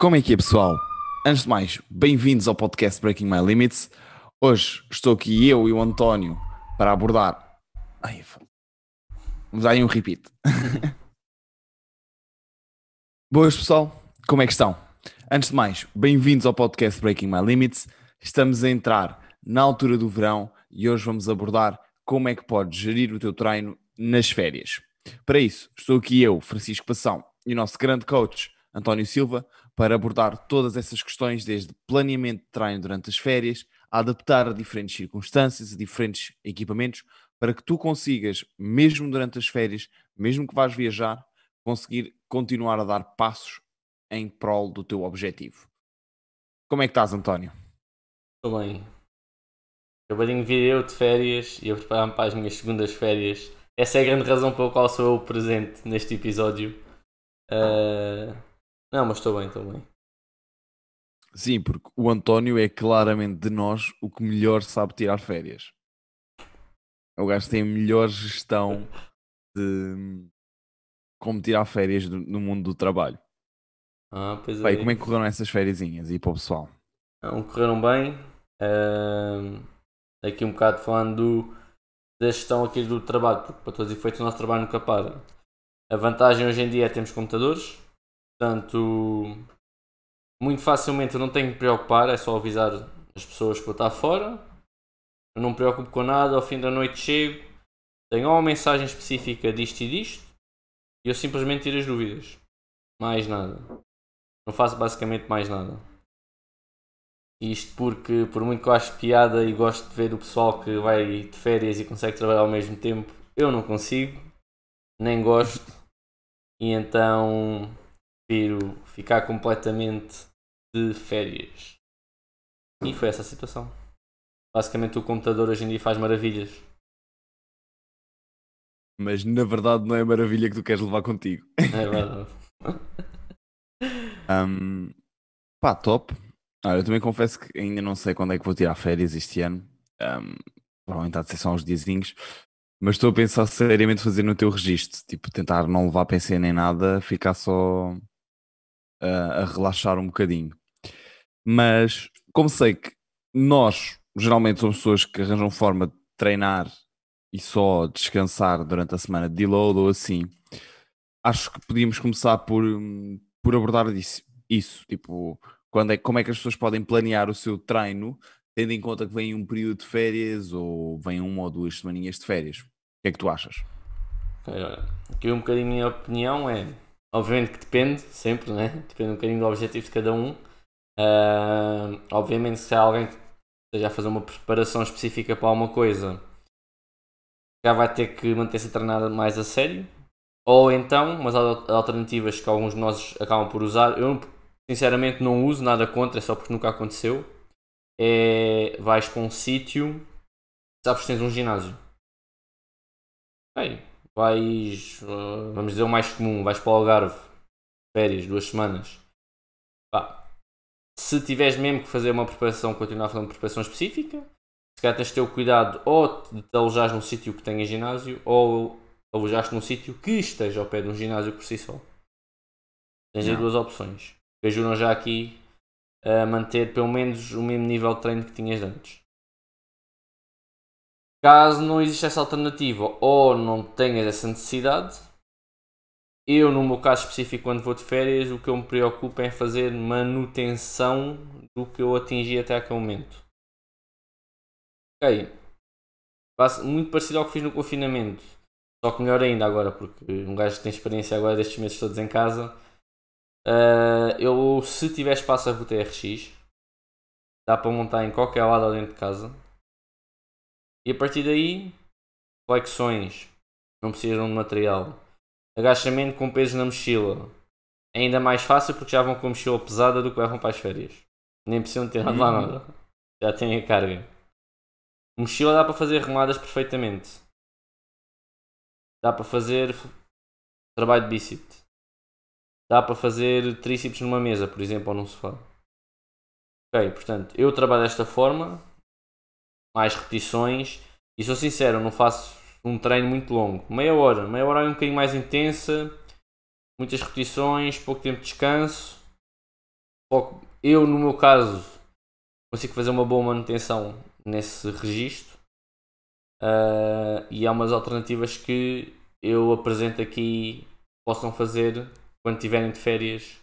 Como é que é, pessoal? Antes de mais, bem-vindos ao podcast Breaking My Limits. Hoje estou aqui eu e o António para abordar. Ai, Vamos dar aí um repeat. Boas, pessoal. Como é que estão? Antes de mais, bem-vindos ao podcast Breaking My Limits. Estamos a entrar na altura do verão e hoje vamos abordar como é que podes gerir o teu treino nas férias. Para isso, estou aqui eu, Francisco Passão, e o nosso grande coach, António Silva, para abordar todas essas questões, desde planeamento de treino durante as férias, a adaptar a diferentes circunstâncias, a diferentes equipamentos, para que tu consigas, mesmo durante as férias, mesmo que vás viajar, conseguir continuar a dar passos em prol do teu objetivo. Como é que estás, António? Estou bem. Acabadinho de vir eu de férias e a preparar-me para as minhas segundas férias. Essa é a grande razão pela qual sou eu presente neste episódio. Ah, Não, mas estou bem, estou bem. Sim, porque o António é claramente de nós o que melhor sabe tirar férias. O gajo tem a melhor gestão de como tirar férias do- no mundo do trabalho. Ah, pois Pai, é. como é que correram essas fériasinhas? E para o pessoal? Não, correram bem. Ah, aqui um bocado falando do- da gestão aqui do trabalho, porque para todos os efeitos o nosso trabalho nunca para. A vantagem hoje em dia é termos computadores, portanto, muito facilmente eu não tenho que me preocupar, é só avisar as pessoas que vou estar fora. Eu não me preocupo com nada, ao fim da noite chego, tenho uma mensagem específica disto e disto, e eu simplesmente tiro as dúvidas. Mais nada. Não faço basicamente mais nada. Isto porque, por muito que eu acho piada e gosto de ver o pessoal que vai de férias e consegue trabalhar ao mesmo tempo, eu não consigo, nem gosto, e então prefiro ficar completamente de férias. E foi essa a situação. Basicamente, o computador hoje em dia faz maravilhas. Mas na verdade não é a maravilha que tu queres levar contigo. É verdade. Ahm, pá, top. Ah, eu também confesso que ainda não sei quando é que vou tirar férias este ano. Ahm, provavelmente há de ser só uns diazinhos. Mas estou a pensar seriamente fazer no teu registro. Tipo, tentar não levar PC nem nada, ficar só a relaxar um bocadinho. Mas, como sei que nós geralmente somos pessoas que arranjam forma de treinar e só descansar durante a semana de deload ou assim, acho que podíamos começar por, hum, por abordar isso, isso. Tipo, quando é, como é que as pessoas podem planear o seu treino, tendo em conta que vem um período de férias ou vem uma ou duas semaninhas de férias. O que é que tu achas? Aqui um bocadinho a minha opinião é, obviamente que depende, sempre, né? Depende um bocadinho do objetivo de cada um. Ah, obviamente se há alguém que esteja a fazer uma preparação específica para alguma coisa, já vai ter que manter-se a treinar mais a sério. Ou então, umas al- alternativas que alguns de nós acabam por usar, eu sinceramente não uso nada contra, é só porque nunca aconteceu. É vais para um sítio, sabes que tens um ginásio. Ok, vais, uh, vamos dizer o mais comum, vais para o Algarve, férias, duas semanas. Pá, se tiveres mesmo que fazer uma preparação, continuar a fazer uma preparação específica, se calhar tens de ter o cuidado ou de te alojares num sítio que tenha ginásio ou alojaste num sítio que esteja ao pé de um ginásio por si só. Tens aí duas opções que ajudam já aqui a manter pelo menos o mesmo nível de treino que tinhas antes. Caso não exista essa alternativa ou não tenhas essa necessidade, eu no meu caso específico quando vou de férias o que eu me preocupo é fazer manutenção do que eu atingi até aquele momento. Ok. Muito parecido ao que fiz no confinamento. Só que melhor ainda agora, porque um gajo que tem experiência agora destes meses todos em casa. ah, eu se tiver espaço a VTRX, dá para montar em qualquer lado dentro de casa. E a partir daí, flexões, não precisam de material. Agachamento com pesos na mochila. É ainda mais fácil porque já vão com a mochila pesada do que levam para as férias. Nem precisam ter nada lá Uhum. nada. Já têm a carga. Mochila dá para fazer remadas perfeitamente. Dá para fazer trabalho de bíceps. Dá para fazer tríceps numa mesa, por exemplo, ou num sofá. Ok, portanto, eu trabalho desta forma, mais repetições, e sou sincero, não faço um treino muito longo. Meia hora, meia hora é um bocadinho mais intensa, muitas repetições, pouco tempo de descanso, eu no meu caso consigo fazer uma boa manutenção nesse registro uh, e há umas alternativas que eu apresento aqui possam fazer quando estiverem de férias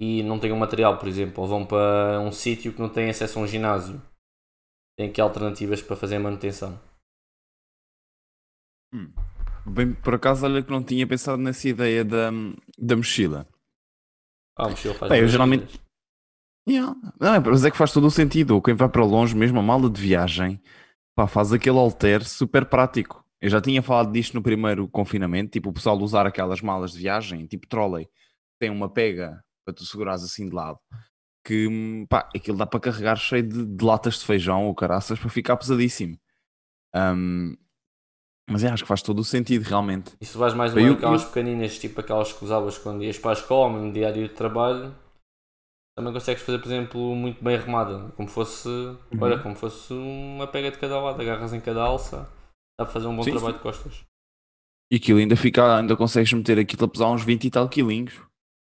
e não tenham material, por exemplo, ou vão para um sítio que não tem acesso a um ginásio. Tem aqui alternativas para fazer a manutenção. Hum. Bem, por acaso, olha que não tinha pensado nessa ideia da, da mochila. Ah, a mochila faz Bem, eu geralmente-. Yeah. Não, é, mas é que faz todo o sentido. Quem vai para longe, mesmo a mala de viagem, pá, faz aquele alter super prático. Eu já tinha falado disto no primeiro confinamento, tipo o pessoal usar aquelas malas de viagem, tipo trolley, tem uma pega para tu segurares assim de lado, que pá, aquilo dá para carregar cheio de, de latas de feijão ou caraças para ficar pesadíssimo. Hum, mas é, acho que faz todo o sentido, realmente. E se vais mais uma daquelas eu- pequeninas, tipo aquelas que usavas quando ias para a escola, no diário de trabalho, também consegues fazer, por exemplo, muito bem arrumada. Como fosse, Uhum. olha, como fosse uma pega de cada lado, agarras em cada alça, dá para fazer um bom Sim, trabalho sim. de costas. E aquilo ainda fica, ainda consegues meter aquilo a pesar uns 20 e tal quilinhos,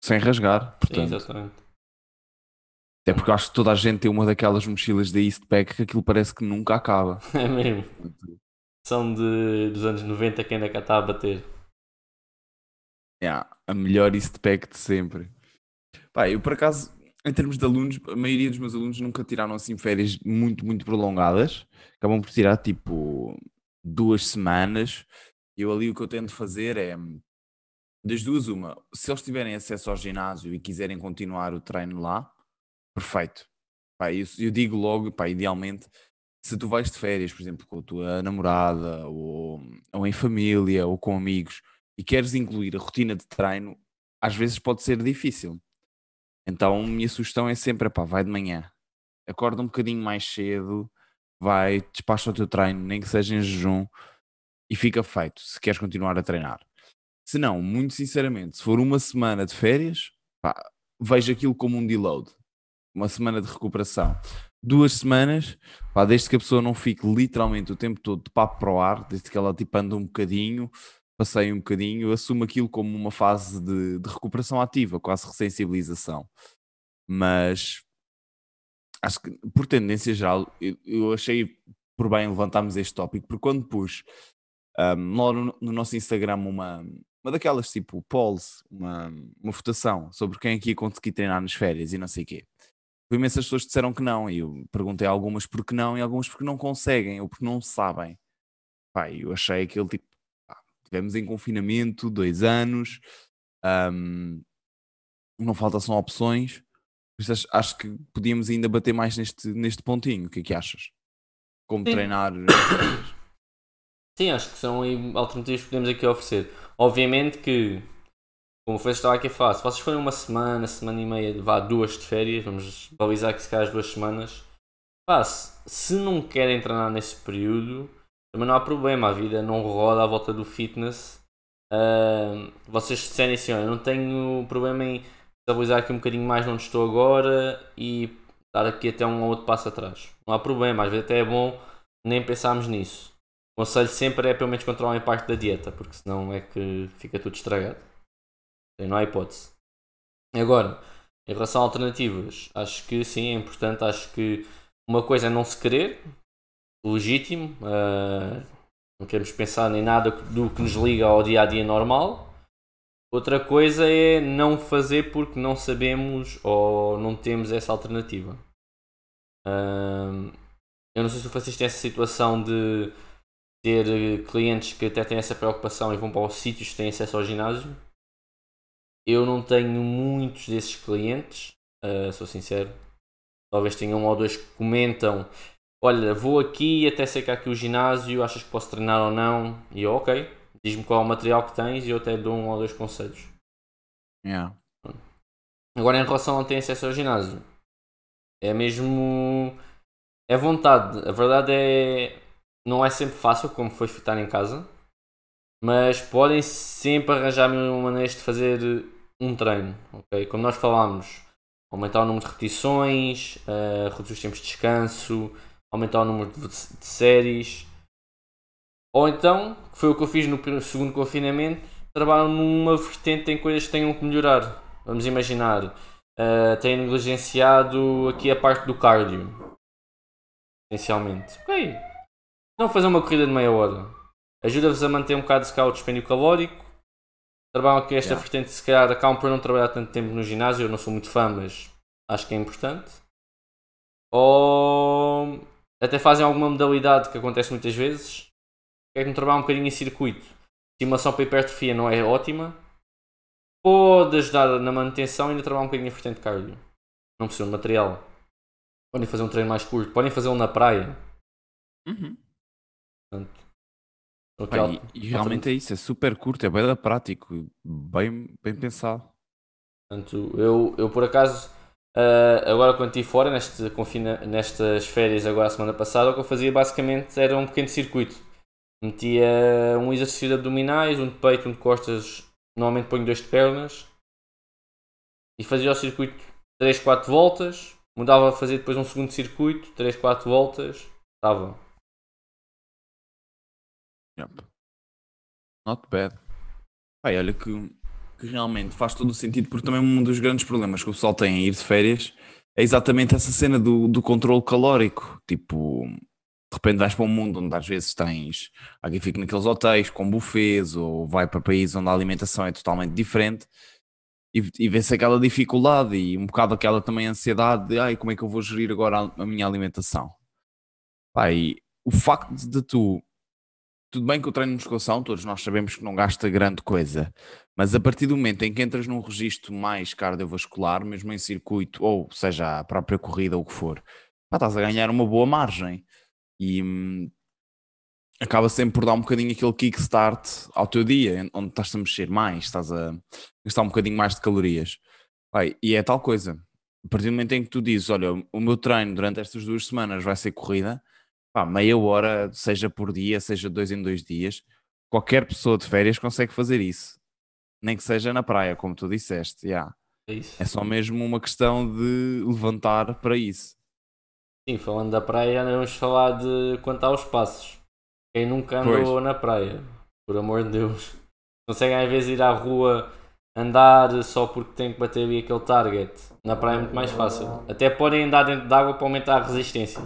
sem rasgar. Sim, Portanto, exatamente. Até porque acho que toda a gente tem uma daquelas mochilas da Eastpak que aquilo parece que nunca acaba. É mesmo. São de, dos anos 90 que ainda cá está a bater. Yeah, a melhor Eastpak de sempre. Pá, eu por acaso, em termos de alunos, a maioria dos meus alunos nunca tiraram assim férias muito, muito prolongadas. Acabam por tirar tipo duas semanas. Eu ali o que eu tento fazer é das duas, uma, se eles tiverem acesso ao ginásio e quiserem continuar o treino lá, perfeito. Pá, eu, eu digo logo, pá, idealmente, se tu vais de férias, por exemplo, com a tua namorada, ou, ou em família, ou com amigos, e queres incluir a rotina de treino, às vezes pode ser difícil. Então, a minha sugestão é sempre, pá, vai de manhã. Acorda um bocadinho mais cedo, vai, despacha o teu treino, nem que seja em jejum, e fica feito, se queres continuar a treinar. Se não, muito sinceramente, se for uma semana de férias, pá, veja aquilo como um deload. Uma semana de recuperação. Duas semanas, pá, desde que a pessoa não fique literalmente o tempo todo de papo para o ar, desde que ela tipo anda um bocadinho, passeie um bocadinho, eu assumo aquilo como uma fase de, de recuperação ativa, quase ressensibilização. Mas acho que, por tendência geral, eu, eu achei por bem levantarmos este tópico, porque quando pus um, no, no nosso Instagram uma, uma daquelas tipo polls, uma, uma votação sobre quem é que ia conseguir treinar nas férias e não sei o quê. Imensas pessoas disseram que não, e eu perguntei a algumas porque não, e algumas porque não conseguem, ou porque não sabem. Pá, eu achei aquele tipo, pá, tivemos em confinamento dois anos, um, não falta são opções, acho, acho que podíamos ainda bater mais neste, neste pontinho. O que é que achas? Como Sim. treinar? Sim, acho que são alternativas que podemos aqui oferecer. Obviamente que, como foi estava aqui a falar, se vocês forem uma semana, semana e meia, vá duas de férias, vamos balizar que se calhar as duas semanas, pá, se, não querem treinar nesse período, também não há problema, a vida não roda à volta do fitness. Ah, vocês disserem assim, olha, não tenho problema em estabilizar aqui um bocadinho mais onde estou agora e dar aqui até um ou outro passo atrás. Não há problema, às vezes até é bom nem pensarmos nisso. O conselho sempre é pelo menos controlar o impacto da dieta, porque senão é que fica tudo estragado. Não há hipótese. Agora, em relação a alternativas, acho que sim, é importante. Acho que uma coisa é não se querer, legítimo, ah, não queremos pensar nem nada do que nos liga ao dia a dia normal. Outra coisa é não fazer porque não sabemos ou não temos essa alternativa. Ahm, eu não sei se Francisco tem essa situação de ter clientes que até têm essa preocupação e vão para os sítios que têm acesso ao ginásio. Eu não tenho muitos desses clientes, ah, sou sincero. Talvez tenha um ou dois que comentam: Olha, vou aqui, até sei que há aqui o ginásio, achas que posso treinar ou não? E eu, ok, diz-me qual é o material que tens e eu até dou um ou dois conselhos. Yeah. Agora, em relação a ter acesso ao ginásio, é mesmo. É vontade. A verdade é. Não é sempre fácil, como foi ficar em casa, mas podem sempre arranjar mil maneiras de fazer um treino. ok? Como nós falámos, aumentar o número de repetições, eh, reduzir os tempos de descanso, aumentar o número de, de séries. Ou então, que foi o que eu fiz no segundo confinamento, trabalham numa vertente em coisas que tenham que melhorar. Vamos imaginar, uh, têm negligenciado aqui a parte do cardio. Essencialmente. Ok. Não fazer uma corrida de meia hora. Ajuda-vos a manter um bocado de cá o dispêndio calórico. Trabalham aqui esta Yeah. vertente, se calhar acabam por não trabalhar tanto tempo no ginásio. Eu não sou muito fã, mas acho que é importante. Ou até fazem alguma modalidade que acontece muitas vezes. Que é trabalham um bocadinho em circuito. Estimação para hipertrofia não é ótima. Pode ajudar na manutenção e ainda trabalhar um bocadinho em vertente cardio. Não precisa de material. Podem fazer um treino mais curto. Podem fazê-lo na praia. Uhum. Portanto, Pá, e, e realmente é isso, é super curto, é bem da prático, bem, bem pensado. Portanto, eu, eu por acaso, ah, agora quando estive fora, neste confina, nestas férias, agora a semana passada, o que eu fazia basicamente era um pequeno circuito. Metia um exercício de abdominais, um de peito, um de costas, normalmente ponho dois de pernas, e fazia o circuito 3, 4 voltas, mudava a fazer depois um segundo circuito, 3, 4 voltas, estava. Yep. Not bad. Pai, olha que, que realmente faz todo o sentido, porque também um dos grandes problemas que o pessoal tem em ir de férias é exatamente essa cena do, do controle calórico. Tipo, de repente vais para um mundo onde às vezes tens alguém fica naqueles hotéis com buffets ou vai para países onde a alimentação é totalmente diferente e, e vê-se aquela dificuldade e um bocado aquela também ansiedade de ai, como é que eu vou gerir agora a, a minha alimentação. Pai, o facto de tu tudo bem que o treino de musculação, todos nós sabemos que não gasta grande coisa, mas a partir do momento em que entras num registro mais cardiovascular, mesmo em circuito, ou seja, a própria corrida ou o que for, pá, estás a ganhar uma boa margem e hum, acaba sempre por dar um bocadinho aquele kickstart ao teu dia, onde estás a mexer mais, estás a gastar um bocadinho mais de calorias. E é tal coisa. A partir do momento em que tu dizes, olha, o meu treino durante estas duas semanas vai ser corrida, pá, meia hora, seja por dia, seja dois em dois dias, qualquer pessoa de férias consegue fazer isso. Nem que seja na praia, como tu disseste. yeah. É. É só mesmo uma questão de levantar para isso. Sim, falando da praia, vamos falar de quanto aos passos. Quem nunca andou Pois. na praia, por amor de Deus, consegue às vezes ir à rua andar só porque tem que bater ali aquele target. Na praia é muito mais fácil. Até podem andar dentro de água para aumentar a resistência.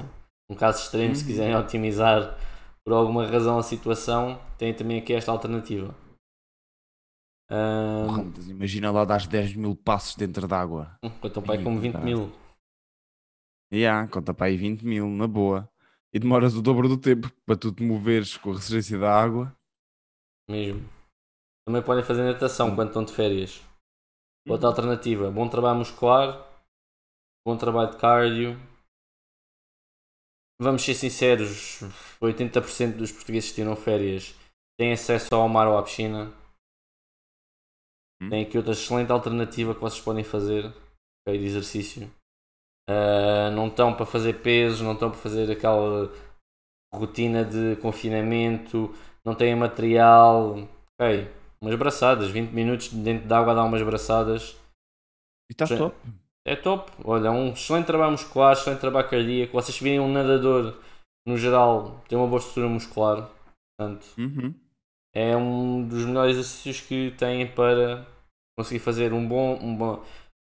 Um caso extremo, se Uhum. quiserem otimizar por alguma razão a situação, tem também aqui esta alternativa. Mas imagina lá dar 10 mil passos dentro d'água. Quanto ao pai, Ih, como 20 mil. Yeah, conta para aí 20 mil, na boa. E demoras o dobro do tempo para tu te moveres com a resistência da água. Mesmo. Também podem fazer natação Hum. quando estão de férias. Outra alternativa, bom trabalho muscular, bom trabalho de cardio. Vamos ser sinceros, 80% dos portugueses que tiram férias têm acesso ao mar ou à piscina. Hum. Tem aqui outra excelente alternativa que vocês podem fazer ok, de exercício. Ah, não estão para fazer pesos, não estão para fazer aquela rotina de confinamento, não têm material. Ok, umas braçadas, 20 minutos dentro de água dar umas braçadas. E está top. É top. Olha, um excelente trabalho muscular, excelente trabalho cardíaco. Vocês virem um nadador, no geral, tem uma boa estrutura muscular. Portanto, Uhum. é um dos melhores exercícios que têm para conseguir fazer um bom, um bom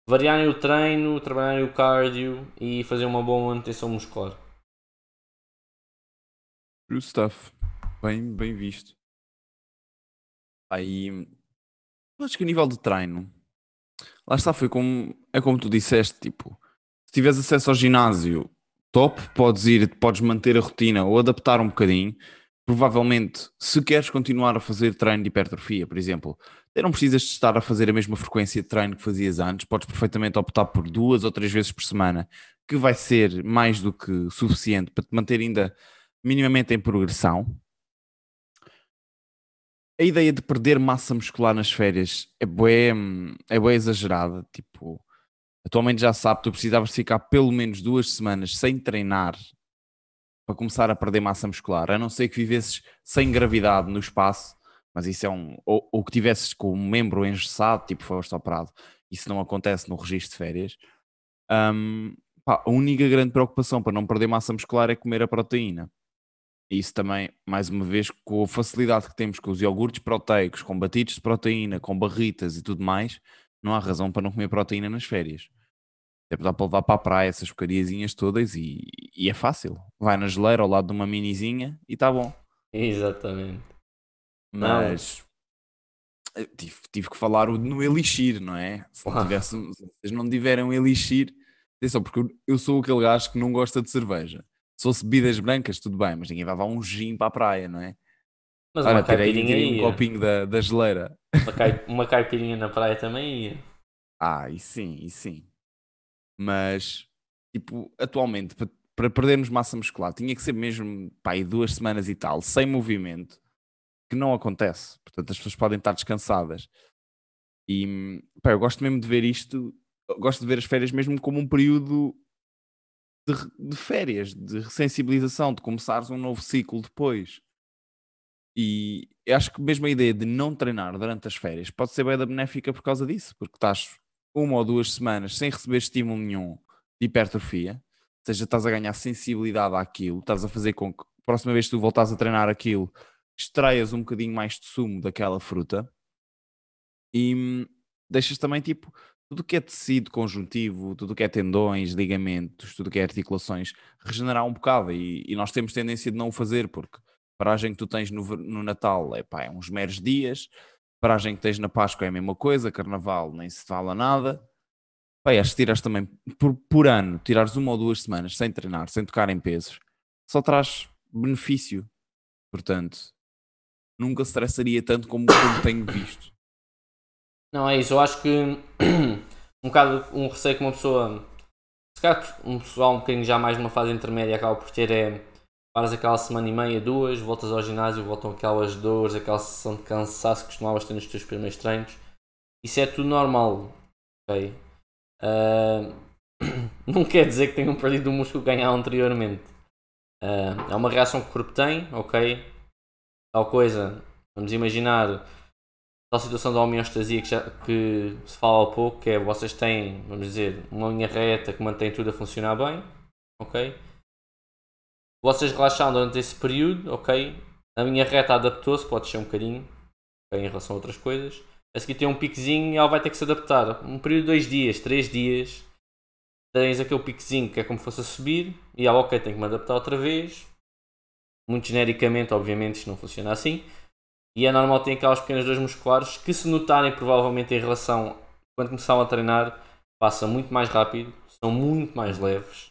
variarem o treino, trabalharem o cardio e fazer uma boa manutenção muscular. True stuff. Bem, bem visto. Aí, acho que a nível de treino, lá está, foi como, é como tu disseste, tipo, se tiveres acesso ao ginásio, top, podes ir, podes manter a rotina ou adaptar um bocadinho. Provavelmente, se queres continuar a fazer treino de hipertrofia, por exemplo, não precisas de estar a fazer a mesma frequência de treino que fazias antes, podes perfeitamente optar por duas ou três vezes por semana, que vai ser mais do que suficiente para te manter ainda minimamente em progressão. A ideia de perder massa muscular nas férias é bué, é bué exagerada. Tipo, atualmente já sabe, tu precisavas ficar pelo menos duas semanas sem treinar para começar a perder massa muscular, a não ser que vivesses sem gravidade no espaço, mas isso é um. Ou, ou que tivesses com um membro engessado, tipo foste operado. Isso não acontece no registro de férias. Hum, pá, a única grande preocupação para não perder massa muscular é comer a proteína. Isso também, mais uma vez, com a facilidade que temos com os iogurtes proteicos, com batidos de proteína, com barritas e tudo mais, não há razão para não comer proteína nas férias. Dá para levar para a praia essas porcariazinhas todas e, e é fácil. Vai na geleira ao lado de uma minizinha e está bom. Exatamente. Mas eh, tive, tive que falar no Elixir, não é? Se, não tivesse, se vocês não tiverem um Elixir, atenção, porque eu- eu sou aquele gajo que não gosta de cerveja. Se fosse bebidas brancas, tudo bem, mas ninguém vai levar um gin para a praia, não é? Mas uma caipirinha tirei um copinho da, da geleira. Uma, cai- uma caipirinha na praia também ia. Ah, e sim, e sim. Mas, tipo, atualmente, para, para perdermos massa muscular, tinha que ser mesmo, pá, aí duas semanas e tal, sem movimento, que não acontece. Portanto, as pessoas podem estar descansadas. E, pá, eu gosto mesmo de ver isto, gosto de ver as férias mesmo como um período de, de férias, de sensibilização, de começares um novo ciclo depois. E eu acho que mesmo a ideia de não treinar durante as férias pode ser bem da benéfica por causa disso, porque estás uma ou duas semanas sem receber estímulo nenhum de hipertrofia, ou seja, estás a ganhar sensibilidade àquilo, estás a fazer com que a próxima vez que tu voltares a treinar aquilo, extraias um bocadinho mais de sumo daquela fruta. E hum, deixas também tipo tudo o que é tecido conjuntivo, tudo o que é tendões, ligamentos, tudo o que é articulações, regenerar um bocado. E, e nós temos tendência de não o fazer porque paragem que tu tens no, no Natal é, pá, é uns meros dias, paragem que tens na Páscoa é a mesma coisa, Carnaval nem se fala nada. Pá, acho que tirares também por, por ano, tirares uma ou duas semanas sem treinar, sem tocar em pesos, só traz benefício. Portanto, nunca estressaria tanto como, como tenho visto. Não, é isso. Eu acho que um bocado um receio que uma pessoa, se calhar um pessoal um bocadinho já mais numa fase intermédia acaba por ter é paras aquela semana e meia, duas, voltas ao ginásio, voltam aquelas dores, aquela sensação de cansaço que costumavas ter nos teus primeiros treinos. Isso é tudo normal, ok? Ah, não quer dizer que tenham perdido o músculo que anteriormente. Ah, é uma reação que o corpo tem, ok? Tal coisa, vamos imaginar tal situação da homeostasia que, já, que se fala há pouco, que é vocês têm, vamos dizer, uma linha reta que mantém tudo a funcionar bem, ok? Vocês relaxaram durante esse período, ok? A linha reta adaptou-se, pode ser um bocadinho, ok, em relação a outras coisas. A seguir tem um piquezinho e ela vai ter que se adaptar. Um período de dois dias, três dias, tens aquele piquezinho que é como se fosse a subir e ela, ok, tem que me adaptar outra vez. Muito genericamente, obviamente, isto não funciona assim. E é normal ter aquelas pequenas dores musculares que, se notarem provavelmente em relação quando começaram a treinar, passa muito mais rápido, são muito mais leves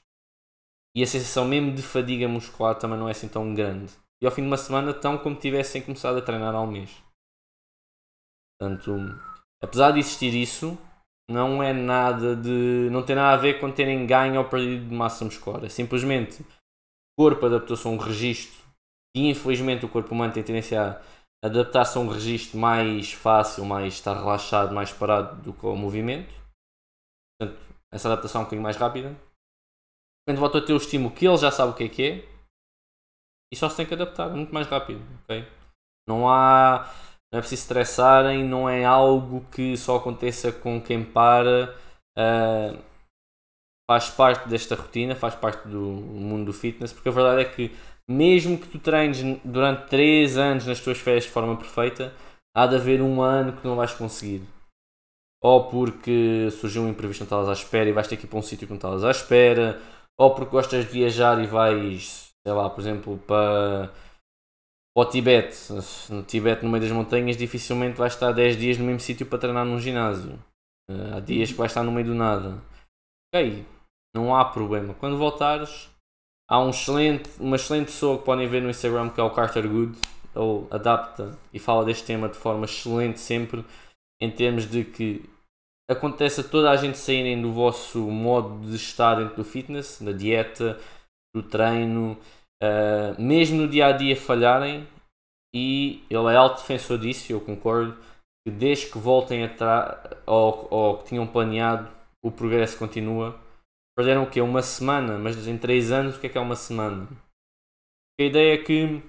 e a sensação mesmo de fadiga muscular também não é assim tão grande. E ao fim de uma semana estão como se tivessem começado a treinar há um mês. Portanto, apesar de existir isso, não é nada de. não tem nada a ver com terem ganho ou perdido de massa muscular. É simplesmente o corpo adaptou-se a um registro e infelizmente o corpo humano tem tendência a adaptar-se a um registro mais fácil, mais estar relaxado, mais parado do que ao movimento. Portanto, essa adaptação é um bocadinho mais rápida. Quando volta a ter o estímulo que ele já sabe o que é que é, e só se tem que adaptar, muito mais rápido. ok? Não há. Não é preciso estressarem, não é algo que só aconteça com quem para. ah, faz parte desta rotina, faz parte do mundo do fitness, porque a verdade é que mesmo que tu treines durante 3 anos nas tuas férias de forma perfeita, há de haver um ano que não vais conseguir. Ou porque surgiu um imprevisto não estavas à espera e vais ter que ir para um sítio que não estavas à espera, ou porque gostas de viajar e vais, sei lá, por exemplo, para, para o Tibete. No Tibete, no meio das montanhas, dificilmente vais estar 10 dias no mesmo sítio para treinar num ginásio. Eh, Há dias que vais estar no meio do nada. Ok, não há problema. Quando voltares, há um excelente, uma excelente pessoa que podem ver no Instagram que é o Carter Good. Ele adapta e fala deste tema de forma excelente sempre, em termos de que acontece a toda a gente saírem do vosso modo de estar dentro do fitness, da dieta, do treino, ah, mesmo no dia a dia falharem. E ele é alto defensor disso, eu concordo, que desde que voltem atrás ou, ou que tinham planeado, o progresso continua. Perderam o quê? Uma semana, mas em 3 anos o que é que é uma semana? A ideia é que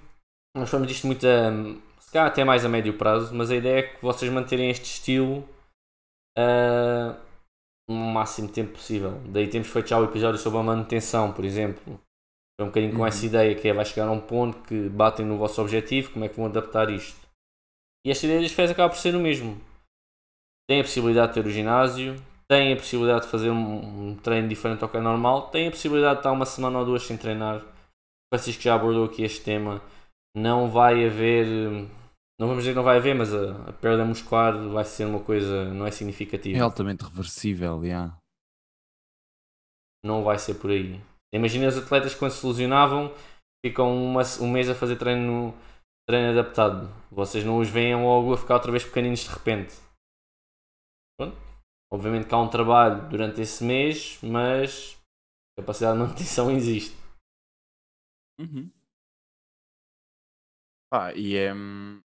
nós falamos disto muito a, se calhar até mais a médio prazo, mas a ideia é que vocês manterem este estilo ah, o máximo tempo possível. Daí temos feito já o episódio sobre a manutenção, por exemplo. É um bocadinho com Uhum. essa ideia que é vai chegar a um ponto que batem no vosso objetivo, como é que vão adaptar isto. E esta ideia das férias acaba por ser o mesmo. Tem a possibilidade de ter o ginásio, têm a possibilidade de fazer um, um treino diferente ao que é normal, têm a possibilidade de estar uma semana ou duas sem treinar. O Francisco já abordou aqui este tema. Não vai haver, não vamos dizer que não vai haver, mas a, a perda muscular vai ser uma coisa, não é significativa. É altamente reversível, yeah. Não vai ser por aí. Imagina os atletas quando se lesionavam, ficam uma, um mês a fazer treino, treino adaptado. Vocês não os veem logo a ficar outra vez pequeninos de repente. Pronto. Obviamente que há um trabalho durante esse mês, mas a capacidade de manutenção existe. Uhum. Pá, e é, hum,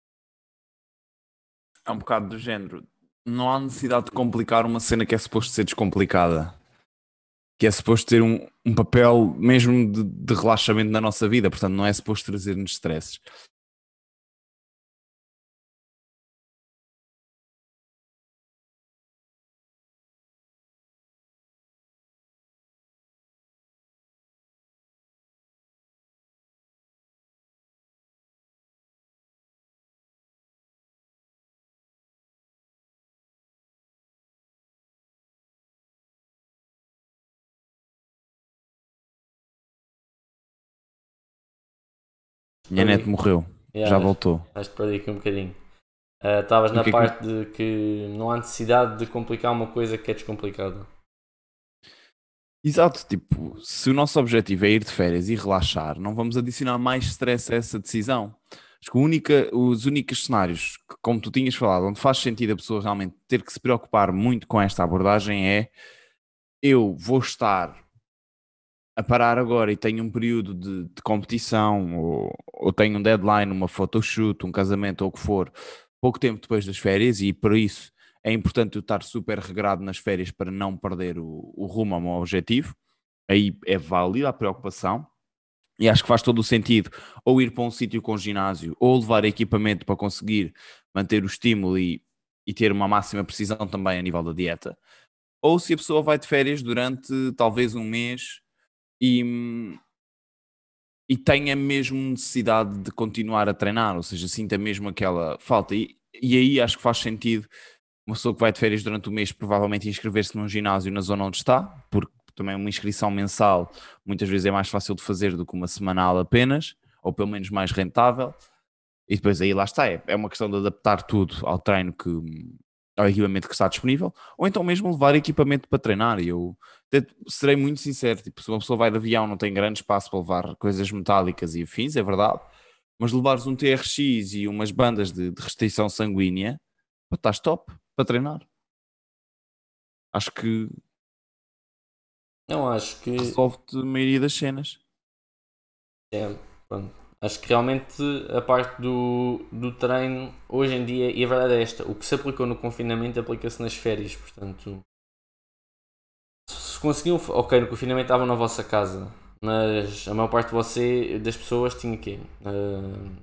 é um bocado do género. Não há necessidade de complicar uma cena que é suposto ser descomplicada. Que é suposto ter um, um papel mesmo de, de relaxamento na nossa vida, portanto, não é suposto trazer-nos stresses. Minha net morreu. Yeah, Já acho- voltou. Acho que perdi aqui um bocadinho. Ah, Estavas O na que é que- parte de que não há necessidade de complicar uma coisa que é descomplicada. Exato, tipo, se o nosso objetivo é ir de férias e relaxar, não vamos adicionar mais stress a essa decisão. Acho que única, os únicos cenários, que, como tu tinhas falado, onde faz sentido a pessoa realmente ter que se preocupar muito com esta abordagem é eu vou estar a parar agora e tenho um período de, de competição, ou, ou tenho um deadline, uma photoshoot, um casamento ou o que for, pouco tempo depois das férias, e por isso é importante eu estar super regrado nas férias para não perder o, o rumo ao meu objetivo. Aí é válida a preocupação. E acho que faz todo o sentido ou ir para um sítio com ginásio ou levar equipamento para conseguir manter o estímulo e, e ter uma máxima precisão também a nível da dieta. Ou se a pessoa vai de férias durante talvez um mês e, e tenha mesmo necessidade de continuar a treinar, ou seja, sinta mesmo aquela falta. E, e aí acho que faz sentido uma pessoa que vai de férias durante o mês provavelmente inscrever-se num ginásio na zona onde está, porque também uma inscrição mensal muitas vezes é mais fácil de fazer do que uma semanal apenas, ou pelo menos mais rentável. E depois aí lá está, é, é uma questão de adaptar tudo ao treino que ao equipamento que está disponível, ou então mesmo levar equipamento para treinar. Eu serei muito sincero, tipo, se uma pessoa vai de avião não tem grande espaço para levar coisas metálicas e afins, é verdade, mas levares um TRX e umas bandas de, de restrição sanguínea, pá, estás top para treinar. Acho que Não, acho que. resolve-te a maioria das cenas. É, pronto. Acho que realmente a parte do, do treino, hoje em dia, e a verdade é esta: o que se aplicou no confinamento aplica-se nas férias. Portanto, se conseguiam. Ok, no confinamento estavam na vossa casa, mas a maior parte de você, das pessoas tinha quê? Ah,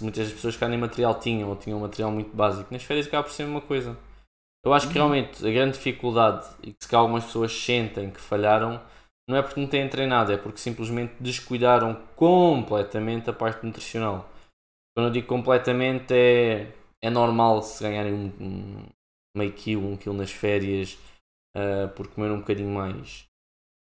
muitas das pessoas que nem material tinham, ou tinham um material muito básico. Nas férias acaba por ser uma coisa. Eu acho que realmente a grande dificuldade, e que se calhar algumas pessoas sentem que falharam, não é porque não têm treinado, é porque simplesmente descuidaram completamente a parte nutricional. Quando eu digo completamente, é, é normal se ganharem um, um meio quilo, um quilo nas férias uh, por comer um bocadinho mais.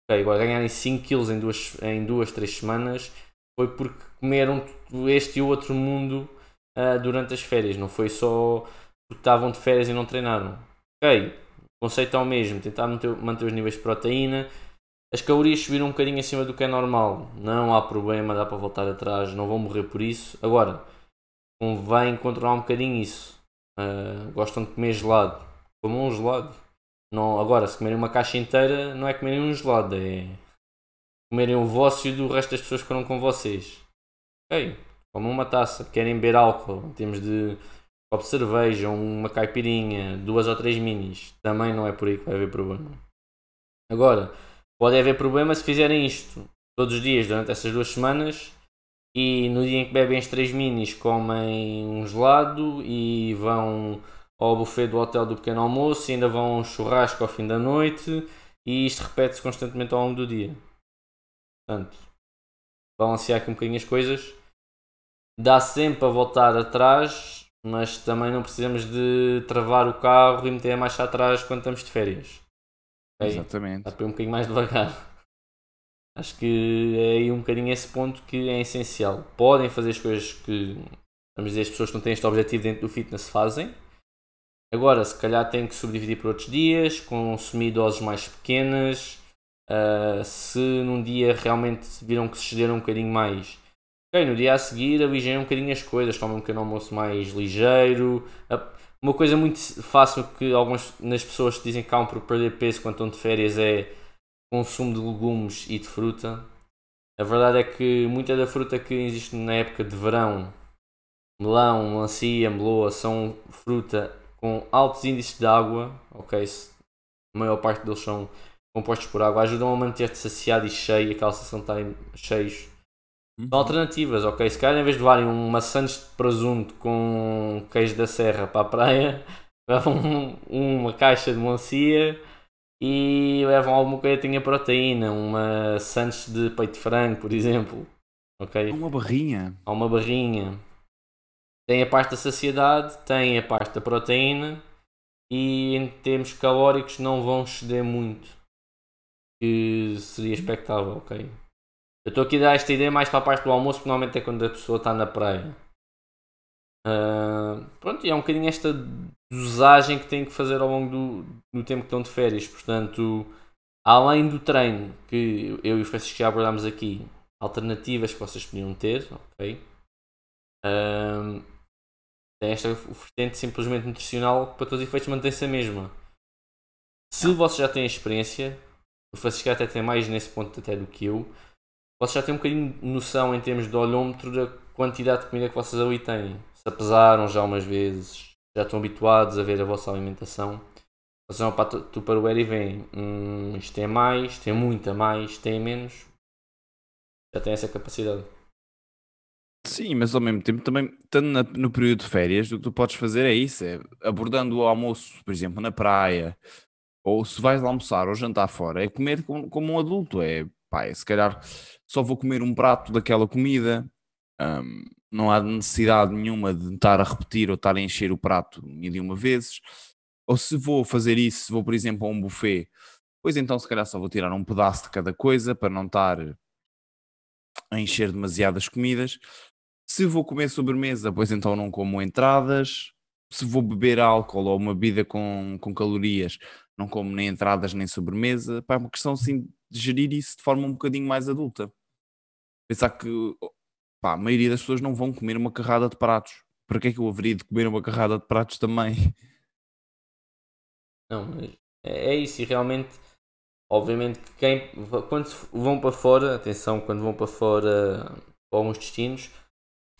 Ok, agora ganharem 5 quilos em duas, em duas, três semanas foi porque comeram este e outro mundo uh, durante as férias, não foi só porque estavam de férias e não treinaram. Ok, o conceito é o mesmo, tentar manter, manter os níveis de proteína, as calorias subiram um bocadinho acima do que é normal. Não há problema, dá para voltar atrás, não vão morrer por isso. Agora, convém controlar um bocadinho isso. Uh, gostam de comer gelado. Comam um gelado. Não, agora, se comerem uma caixa inteira, não é comerem um gelado, é comerem o vosso e do resto das pessoas que foram com vocês. Ok, comam uma taça. Querem beber álcool, temos de copo de cerveja, uma caipirinha, duas ou três minis. Também não é por aí que vai haver problema. Agora, Pode haver problema se fizerem isto todos os dias durante essas duas semanas e no dia em que bebem as três minis comem um gelado e vão ao buffet do hotel do pequeno almoço e ainda vão um churrasco ao fim da noite e isto repete-se constantemente ao longo do dia. Portanto, balancear aqui um bocadinho as coisas. Dá sempre a voltar atrás, mas também não precisamos de travar o carro e meter a marcha atrás quando estamos de férias. Ok? Exatamente. Dá para ir um bocadinho mais devagar. Acho que é aí um bocadinho esse ponto que é essencial. Podem fazer as coisas que, vamos dizer, as pessoas que não têm este objetivo dentro do fitness fazem. Agora, se calhar têm que subdividir por outros dias, consumir doses mais pequenas. Uh, se num dia realmente viram que se excederam um bocadinho mais, ok, no dia a seguir aligiem um bocadinho as coisas, tomem um pequeno almoço mais ligeiro. Uma coisa muito fácil que algumas nas pessoas dizem que acabam por perder peso quando estão de férias é consumo de legumes e de fruta. A verdade é que muita da fruta que existe na época de verão, melão, melancia, meloa, são fruta com altos índices de água, ok? A maior parte deles são compostos por água, ajudam a manter-te saciado e cheio, sensação de estarem cheios. São alternativas, ok? Se calhar em vez de levarem uma sandes de presunto com queijo da serra para a praia, levam uma caixa de melancia e levam alguma coisa que tenha proteína, uma sandes de peito de frango, por exemplo. Ok? Uma barrinha. Há uma barrinha. Tem a parte da saciedade, tem a parte da proteína e em termos calóricos não vão exceder muito que seria expectável, ok? Eu estou aqui a dar esta ideia mais para a parte do almoço, porque normalmente é quando a pessoa está na praia. Uh, pronto, e é um bocadinho esta dosagem que tem que fazer ao longo do, do tempo que estão de férias. Portanto, além do treino que eu e o Francisco já abordámos aqui, alternativas que vocês podiam ter, ok? Uh, esta vertente simplesmente nutricional para todos os efeitos mantém-se a mesma. Se vocês já têm experiência, o Francisco até tem mais nesse ponto até do que eu. Vocês já têm um bocadinho de noção em termos de olhômetro da quantidade de comida que vocês ali têm. Se apesaram já umas vezes, já estão habituados a ver a vossa alimentação. Vocês vão para o e veem, hum, isto tem mais, tem muito a mais, tem menos. Já tem essa capacidade. Sim, mas ao mesmo tempo também, estando na, no período de férias, o que tu podes fazer é isso, é abordando o almoço, por exemplo, na praia, ou se vais almoçar ou jantar fora, é comer como, como um adulto. É, pá, se calhar só vou comer um prato daquela comida. Um, não há necessidade nenhuma de estar a repetir ou estar a encher o prato mil e uma vezes. Ou se vou fazer isso, se vou, por exemplo, a um buffet, pois então se calhar só vou tirar um pedaço de cada coisa para não estar a encher demasiadas comidas. Se vou comer sobremesa, pois então não como entradas. Se vou beber álcool ou uma bebida com, com calorias, não como nem entradas nem sobremesa. Pá, é uma questão assim de gerir isso de forma um bocadinho mais adulta. Pensar que pá, a maioria das pessoas não vão comer uma carrada de pratos. Para que é que eu haveria de comer uma carrada de pratos também? Não, é, é isso, e realmente, obviamente, que quem quando vão para fora, atenção, quando vão para fora para alguns destinos,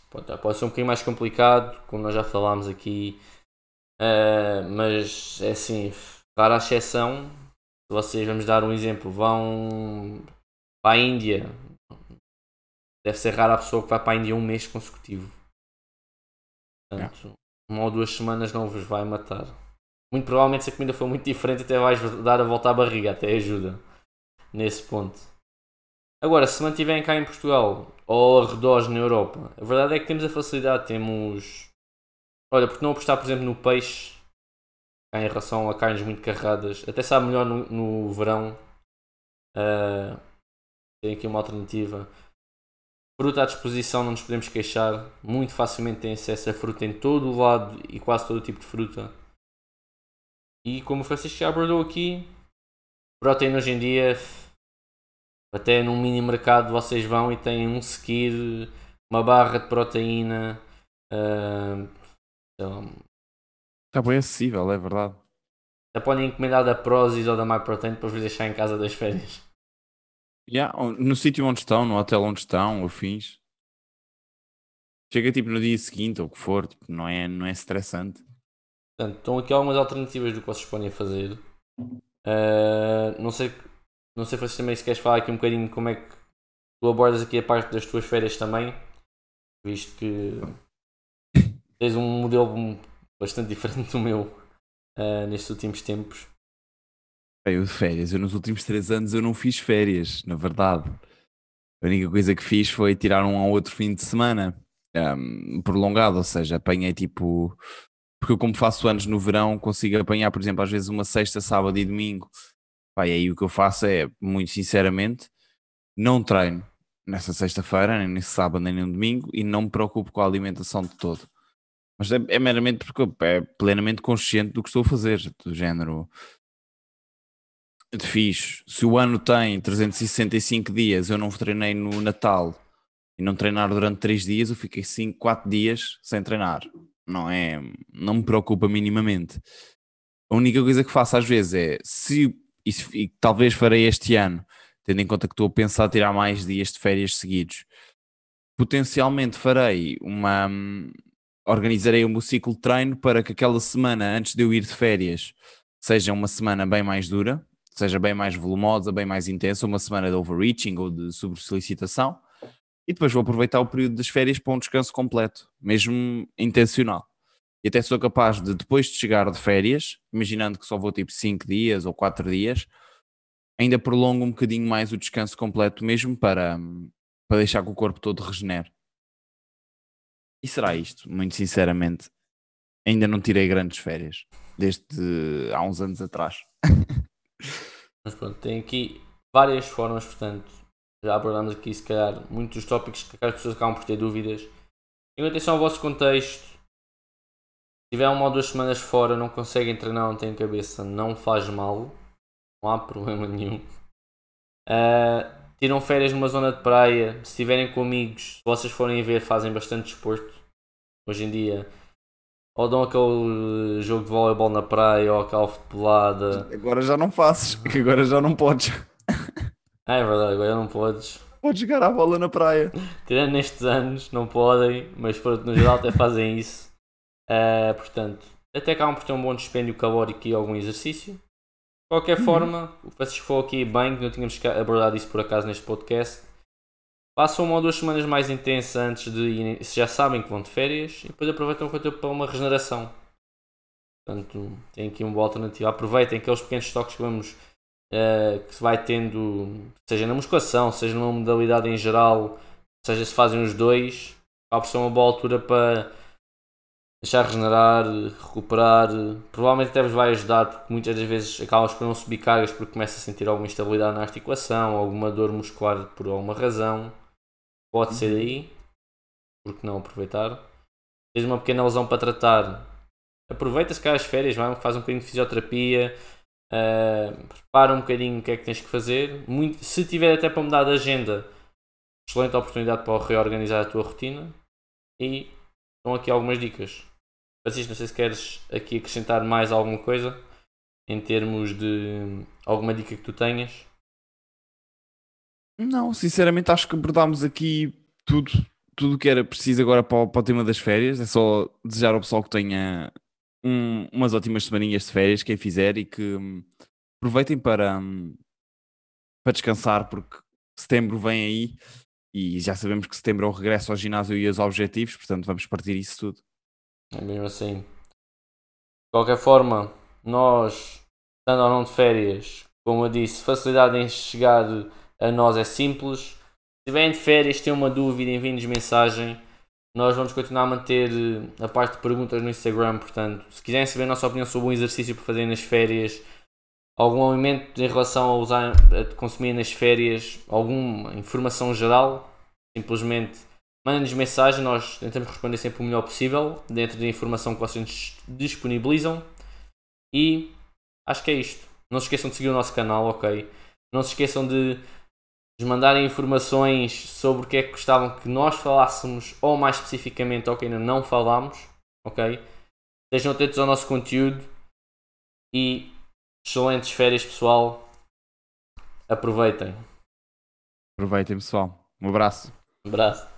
pode, pode ser um bocadinho mais complicado, como nós já falámos aqui, uh, mas é assim, Para a exceção, se vocês, vamos dar um exemplo, vão para a Índia, deve ser rara a pessoa que vai para a Índia um mês consecutivo. Portanto, uma ou duas semanas não vos vai matar. Muito provavelmente se a comida for muito diferente até vais dar a volta à barriga, até ajuda nesse ponto. Agora, se mantiverem cá em Portugal ou arredores na Europa, a verdade é que temos a facilidade, temos. Olha, porque não apostar, por exemplo, no peixe em relação a carnes muito carradas, até sabe melhor no, no verão. Uh, tem aqui uma alternativa. Fruta à disposição, não nos podemos queixar. Muito facilmente tem acesso a fruta em todo o lado e quase todo o tipo de fruta. E como o Francisco já abordou aqui, proteína hoje em dia, até num mini mercado vocês vão e têm um seguir, uma barra de proteína. Uh, Está bem acessível, é verdade. Já podem encomendar da Prozis ou da MyProtein para vos deixar em casa das férias. Yeah, no sítio onde estão, no hotel onde estão, ou fins. Chega tipo no dia seguinte ou o que for, tipo, não, é, não é estressante. Portanto, estão aqui algumas alternativas do que vocês podem fazer. Uh, não sei, não sei se também se queres falar aqui um bocadinho como é que tu abordas aqui a parte das tuas férias também, visto que tens um modelo bastante diferente do meu uh, nestes últimos tempos. Eu de férias, eu nos últimos três anos eu não fiz férias, na verdade. A única coisa que fiz foi tirar um ao outro fim de semana um, prolongado, ou seja, apanhei tipo. Porque eu, como faço anos no verão, consigo apanhar, por exemplo, às vezes uma sexta, sábado e domingo e aí o que eu faço é, muito sinceramente, não treino nessa sexta-feira, nem nesse sábado, nem no domingo, e não me preocupo com a alimentação de todo. Mas é, é meramente porque eu é plenamente consciente do que estou a fazer, do género. De fixe. Se o ano tem 365 dias, eu não treinei no Natal e não treinar durante 3 dias, eu fiquei 5, 4 dias sem treinar. Não é. Não me preocupa minimamente. A única coisa que faço às vezes é se. E, e talvez farei este ano, tendo em conta que estou a pensar tirar mais dias de férias seguidos. Potencialmente farei uma, organizarei o meu ciclo de treino para que aquela semana antes de eu ir de férias seja uma semana bem mais dura, seja bem mais volumosa, bem mais intensa, uma semana de overreaching ou de sobressolicitação, e depois vou aproveitar o período das férias para um descanso completo, mesmo intencional. E até sou capaz de, depois de chegar de férias, imaginando que só vou tipo 5 dias ou 4 dias, ainda prolongo um bocadinho mais o descanso completo, mesmo para, para deixar que o corpo todo regenere. E será isto, muito sinceramente. Ainda não tirei grandes férias, desde há uns anos atrás. Mas pronto, tem aqui várias formas, portanto, já abordamos aqui se calhar muitos tópicos que as pessoas acabam por ter dúvidas. Tenham atenção ao vosso contexto. Se tiver uma ou duas semanas fora, não conseguem treinar, não têm cabeça, não faz mal. Não há problema nenhum. Uh, tiram férias numa zona de praia, se estiverem com amigos, se vocês forem ver, fazem bastante desporto. Hoje em dia, ou dão aquele jogo de voleibol na praia, ou aquela futebolada. Agora já não fazes, agora já não podes. Ah, é verdade, agora não podes. Podes jogar a bola na praia. Tirando nestes anos, não podem, mas no geral até fazem isso. Uh, portanto, até acabam por ter um bom dispêndio calórico e algum exercício qualquer uhum. forma, o Francisco falou aqui bem, que não tínhamos abordado isso por acaso neste podcast. Passam uma ou duas semanas mais intensas antes de irem, se já sabem que vão de férias, e depois aproveitam o tempo para uma regeneração. Portanto, tem aqui uma boa alternativa. Aproveitem aqueles pequenos toques que vamos uh, que se vai tendo, seja na musculação, seja numa modalidade em geral, seja se fazem os dois, acaba por ser uma boa altura para deixar regenerar, recuperar. Provavelmente até vos vai ajudar, porque muitas das vezes acabas por não subir cargas porque começa a sentir alguma instabilidade na articulação, alguma dor muscular por alguma razão. Pode ser uhum. aí, porque não aproveitar. Tens uma pequena lesão para tratar, aproveita se as férias, vai, faz um bocadinho de fisioterapia, uh, prepara um bocadinho o que é que tens que fazer. Muito, se tiver até para mudar de agenda, excelente oportunidade para reorganizar a tua rotina e estão aqui algumas dicas. Francisco, não sei se queres aqui acrescentar mais alguma coisa em termos de alguma dica que tu tenhas. Não, sinceramente acho que abordámos aqui tudo, tudo que era preciso agora para o, para o tema das férias. É só desejar ao pessoal que tenha um, umas ótimas semaninhas de férias, quem fizer, e que um, aproveitem para, um, para descansar, porque setembro vem aí e já sabemos que setembro é o regresso ao ginásio e aos objetivos, portanto vamos partir isso tudo. É mesmo assim. De qualquer forma, nós, estando ou não de férias, como eu disse, facilidade em chegar a nós é simples. Se estiverem de férias, têm uma dúvida, enviem-nos mensagem. Nós vamos continuar a manter eh, a parte de perguntas no Instagram, portanto, se quiserem saber a nossa opinião sobre um exercício para fazer nas férias, algum alimento em relação a usar, a consumir nas férias, alguma informação geral, simplesmente mandem-nos mensagem, nós tentamos responder sempre o melhor possível, dentro da informação que vocês disponibilizam. E acho que é isto. Não se esqueçam de seguir o nosso canal, ok? Não se esqueçam de nos mandarem informações sobre o que é que gostavam que nós falássemos, ou mais especificamente, ou que ainda não falámos, ok? Estejam atentos ao nosso conteúdo e Excelentes férias, pessoal. Aproveitem. Aproveitem, pessoal. Um abraço. Um abraço.